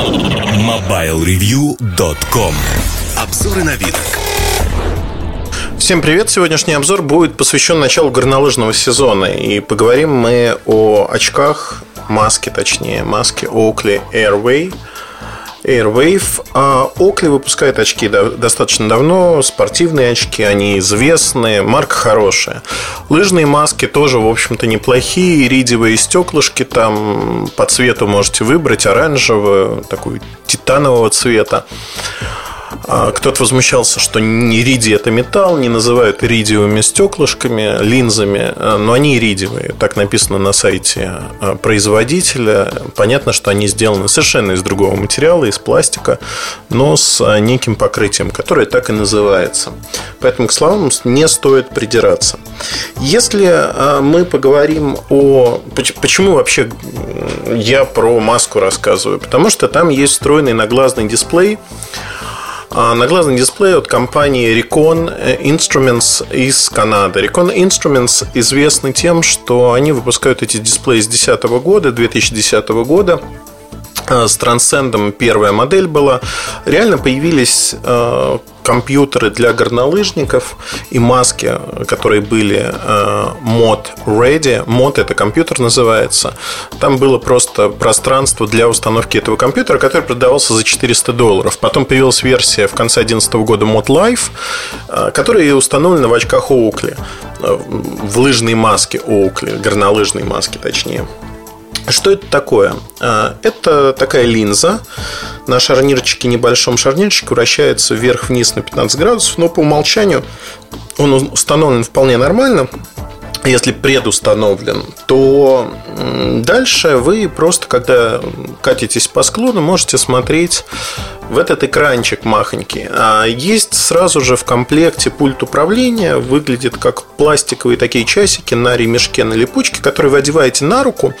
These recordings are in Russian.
MobileReview.com Обзоры на вид. Всем привет! Сегодняшний обзор будет посвящен началу горнолыжного сезона. И поговорим мы о очках, маске точнее, маске Oakley Airway – Airwave. А Oakley выпускает очки достаточно давно, спортивные очки, они известные, марка хорошая. Лыжные маски тоже, в общем-то, неплохие, иридиевые стеклышки там по цвету можете выбрать, оранжевую, такую титанового цвета. А, кто-то возмущался, что иридий это металл, не называют иридиевыми стеклышками, линзами, а, но они иридиевые. Так написано на сайте а, производителя. Понятно, что они сделаны совершенно из другого материала, из пластика, но с неким покрытием, которое так и называется. Поэтому к словам не стоит придираться. Если мы поговорим о... Почему вообще я про маску рассказываю? Потому что там есть встроенный наглазный дисплей, наглазный дисплей от компании Recon Instruments из Канады. Recon Instruments известны тем, что они выпускают эти дисплеи с 2010 года, 2010 года. Э, с Transcend первая модель была. Реально появились э, компьютеры для горнолыжников и маски, которые были Mod э, Ready. Mod это компьютер называется. Там было просто пространство для установки этого компьютера, который продавался за 400 долларов. Потом появилась версия в конце 2011 года Mod Life, которая установлена в очках Oakley, в лыжной маске Oakley, горнолыжной маске точнее. Что это такое? А, это такая линза. На шарнирчике, небольшом шарнирчике, вращается вверх-вниз на 15 градусов, но по умолчанию он установлен вполне нормально если предустановлен, то дальше вы просто, когда катитесь по склону, можете смотреть в этот экранчик махонький. А есть сразу же в комплекте пульт управления, выглядит как пластиковые такие часики на ремешке, на липучке, которые вы одеваете на руку,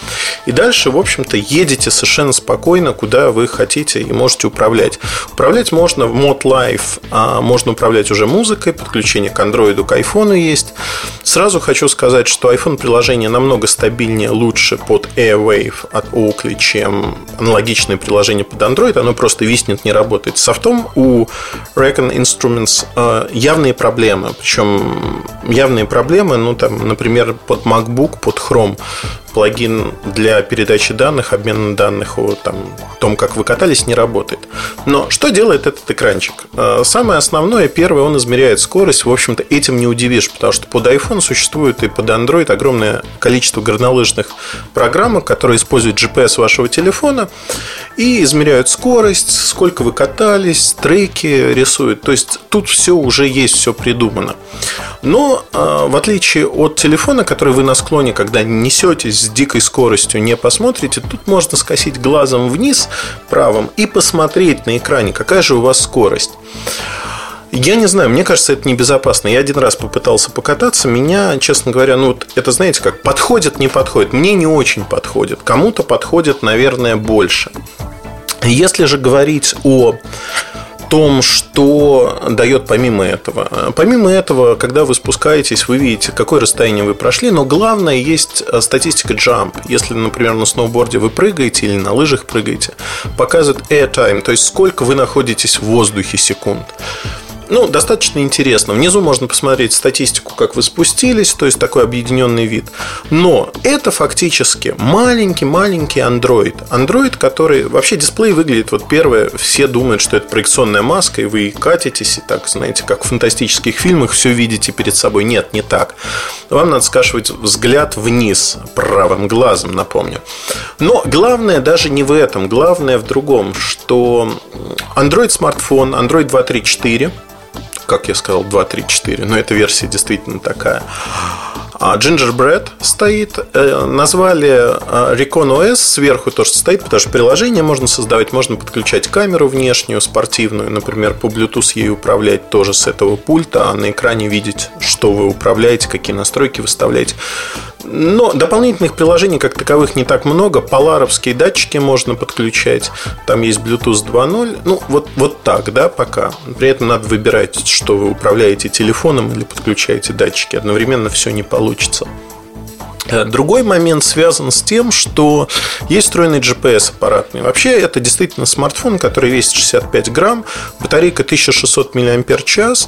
и дальше, в общем-то, едете совершенно спокойно, куда вы хотите и можете управлять. Управлять можно в Mod Life, а можно управлять уже музыкой, подключение к Android, к iPhone есть. Сразу хочу сказать, что iPhone приложение намного стабильнее, лучше под Airwave от Oakley, чем аналогичное приложение под Android. Оно просто виснет, не работает. С софтом у Recon Instruments э, явные проблемы. Причем явные проблемы, ну там, например, под MacBook, под Chrome плагин для передачи данных, обмена данных о там, том, как вы катались, не работает. Но что делает этот экранчик? Э, самое основное, первое, он измеряет скорость. В общем-то, этим не удивишь, потому что под iPhone существует и под Android огромное количество горнолыжных программок, которые используют GPS вашего телефона и измеряют скорость, сколько вы катались, треки рисуют. То есть тут все уже есть, все придумано. Но э, в отличие от телефона, который вы на склоне, когда несетесь с дикой скоростью, не посмотрите, тут можно скосить глазом вниз правым и посмотреть на экране, какая же у вас скорость. Я не знаю, мне кажется, это небезопасно. Я один раз попытался покататься, меня, честно говоря, ну, вот это, знаете, как подходит, не подходит. Мне не очень подходит. Кому-то подходит, наверное, больше. Если же говорить о том, что дает помимо этого. Помимо этого, когда вы спускаетесь, вы видите, какое расстояние вы прошли, но главное есть статистика jump. Если, например, на сноуборде вы прыгаете или на лыжах прыгаете, показывает air time, то есть сколько вы находитесь в воздухе секунд. Ну, достаточно интересно. Внизу можно посмотреть статистику, как вы спустились, то есть такой объединенный вид. Но это фактически маленький-маленький Android. Android, который... Вообще дисплей выглядит, вот первое, все думают, что это проекционная маска, и вы катитесь, и так, знаете, как в фантастических фильмах все видите перед собой. Нет, не так. Вам надо скашивать взгляд вниз, правым глазом, напомню. Но главное даже не в этом. Главное в другом, что Android смартфон, Android 2.3.4 как я сказал, 2, 3, 4. Но эта версия действительно такая. А Gingerbread стоит. Э, назвали э, Recon OS сверху тоже стоит, потому что приложение можно создавать, можно подключать камеру внешнюю, спортивную, например, по Bluetooth ей управлять тоже с этого пульта, а на экране видеть, что вы управляете, какие настройки выставляете. Но дополнительных приложений как таковых не так много. Поларовские датчики можно подключать. Там есть Bluetooth 2.0. Ну, вот, вот так, да, пока. При этом надо выбирать, что вы управляете телефоном или подключаете датчики. Одновременно все не получится. Э, другой момент связан с тем, что есть встроенный GPS аппаратный. Вообще это действительно смартфон, который весит 65 грамм, батарейка 1600 мАч,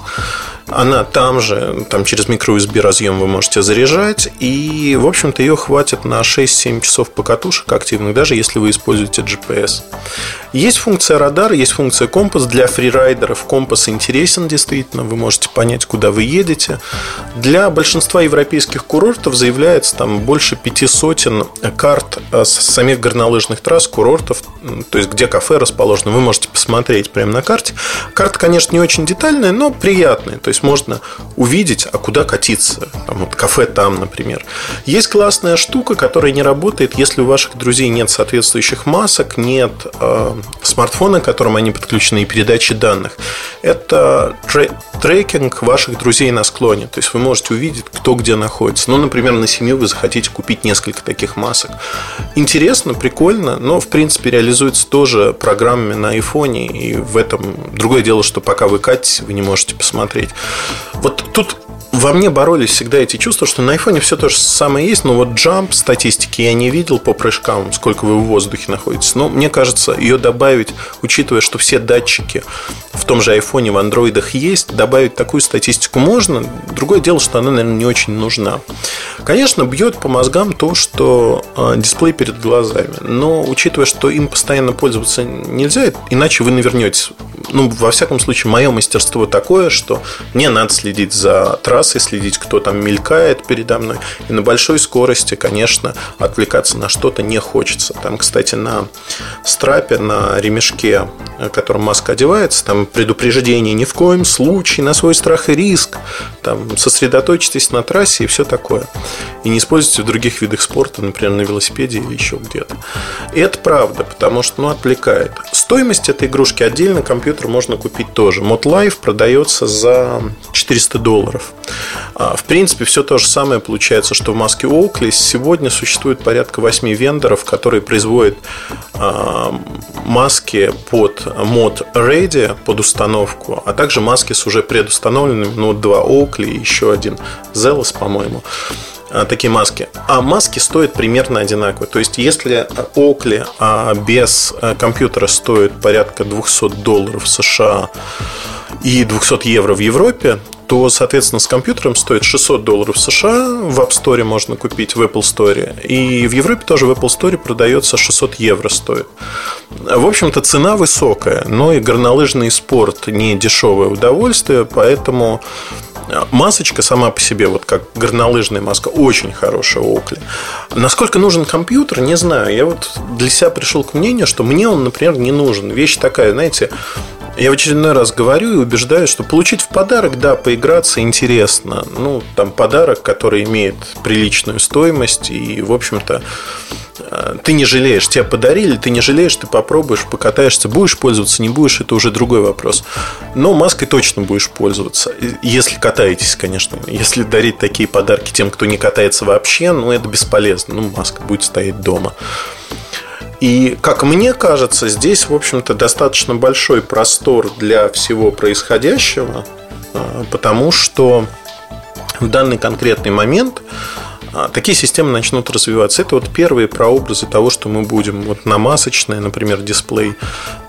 она там же, там через microUSB разъем вы можете заряжать, и, в общем-то, ее хватит на 6-7 часов покатушек активных, даже если вы используете GPS. Есть функция радар, есть функция компас. Для фрирайдеров компас интересен действительно, вы можете понять, куда вы едете. Для большинства европейских курортов заявляется там больше пяти сотен карт с самих горнолыжных трасс, курортов, то есть где кафе расположено, вы можете посмотреть прямо на карте. Карта, конечно, не очень детальная, но приятная. То есть можно увидеть, а куда катиться. Там вот кафе там, например. Есть классная штука, которая не работает, если у ваших друзей нет соответствующих масок, нет э, смартфона, к которому они подключены, и передачи данных. Это трекинг ваших друзей на склоне. То есть вы можете увидеть, кто где находится. Ну, например, на семью вы захотите купить несколько таких масок. Интересно, прикольно, но, в принципе, реализуется тоже программами на айфоне. И в этом другое дело, что пока вы катитесь, вы не можете посмотреть. Вот тут во мне боролись всегда эти чувства, что на айфоне все то же самое есть, но вот джамп статистики я не видел по прыжкам, сколько вы в воздухе находитесь. Но мне кажется, ее добавить, учитывая, что все датчики в том же айфоне, в андроидах есть, добавить такую статистику можно. Другое дело, что она, наверное, не очень нужна. Конечно, бьет по мозгам то, что а, дисплей перед глазами. Но учитывая, что им постоянно пользоваться нельзя, иначе вы навернетесь. Ну, во всяком случае, мое мастерство такое, что мне надо следить за трассой следить, кто там мелькает передо мной. И на большой скорости, конечно, отвлекаться на что-то не хочется. Там, кстати, на страпе, на ремешке, которым маска одевается, там предупреждение ни в коем случае, на свой страх и риск. Там сосредоточьтесь на трассе и все такое. И не используйте в других видах спорта, например, на велосипеде или еще где-то. И это правда, потому что ну, отвлекает. Стоимость этой игрушки отдельно компьютер можно купить тоже. Mod Life продается за 400 долларов. А, в принципе, все то же самое получается, что в маске Oakley сегодня существует порядка 8 вендоров, которые производят а, маски под мод Ready, под установку, а также маски с уже предустановленными, ну, два Oakley и еще один Zealous, по-моему а, такие маски. А маски стоят примерно одинаково. То есть, если Oakley без компьютера стоит порядка 200 долларов США и 200 евро в Европе, то, соответственно, с компьютером стоит 600 долларов США, в App Store можно купить, в Apple Store, и в Европе тоже в Apple Store продается 600 евро стоит. В общем-то, цена высокая, но и горнолыжный спорт не дешевое удовольствие, поэтому масочка сама по себе, вот как горнолыжная маска, очень хорошая Oakley. Насколько нужен компьютер, не знаю. Я вот для себя пришел к мнению, что мне он, например, не нужен. Вещь такая, знаете, я в очередной раз говорю и убеждаю, что получить в подарок, да, поиграться интересно. Ну, там подарок, который имеет приличную стоимость и, в общем-то, э, ты не жалеешь, тебе подарили, ты не жалеешь, ты попробуешь, покатаешься, будешь пользоваться, не будешь, это уже другой вопрос. Но маской точно будешь пользоваться, если катаетесь, конечно. Если дарить такие подарки тем, кто не катается вообще, ну, это бесполезно. Ну, маска будет стоять дома. И, как мне кажется, здесь, в общем-то, достаточно большой простор для всего происходящего, а, потому что в данный конкретный момент такие системы начнут развиваться. Это вот первые прообразы того, что мы будем вот на масочное, например, дисплей.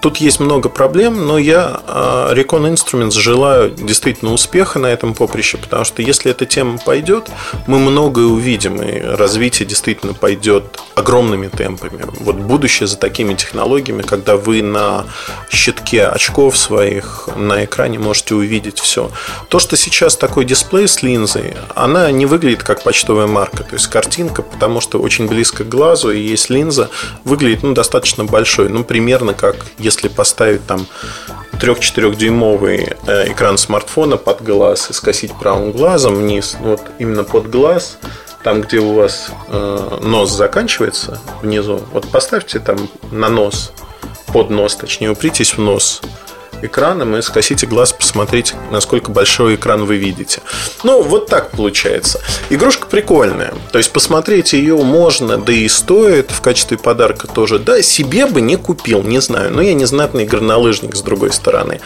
Тут есть много проблем, но я а, Recon Instruments желаю действительно успеха на этом поприще, потому что если эта тема пойдет, мы многое увидим, и развитие действительно пойдет огромными темпами. Вот будущее за такими технологиями, когда вы на щитке очков своих на экране можете увидеть все. То, что сейчас такой дисплей с линзой, она не выглядит как почтовая марка ярко. То есть картинка, потому что очень близко к глазу и есть линза, выглядит ну, достаточно большой. Ну, примерно как если поставить там 3-4 дюймовый э, экран смартфона под глаз и скосить правым глазом вниз, вот именно под глаз, там, где у вас э, нос заканчивается внизу, вот поставьте там на нос, под нос, точнее, упритесь в нос экраном и скосите глаз, посмотрите, насколько большой экран вы видите. Ну, вот так получается. Игрушка прикольная. То есть, посмотреть ее можно, да и стоит в качестве подарка тоже. Да, себе бы не купил, не знаю. Но я не знатный горнолыжник, с другой стороны.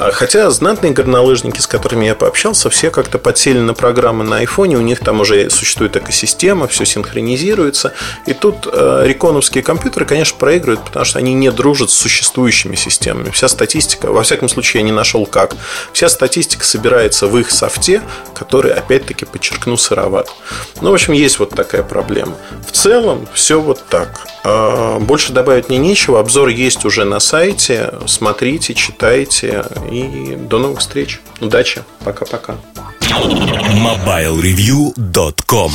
А, хотя знатные горнолыжники, с которыми я пообщался, все как-то подсели на программы на айфоне, у них там уже существует экосистема, все синхронизируется. И тут э, реконовские компьютеры, конечно, проигрывают, потому что они не дружат с существующими системами. Вся статистика, во всяком случае, я не нашел как, вся статистика собирается в их софте, который, опять-таки, подчеркну, сыроват. Ну, в общем, есть вот такая проблема. В целом, все вот так. А, больше добавить мне нечего. Обзор есть уже на сайте. Смотрите, читайте. И до новых встреч. Удачи. Пока-пока. MobileReview.com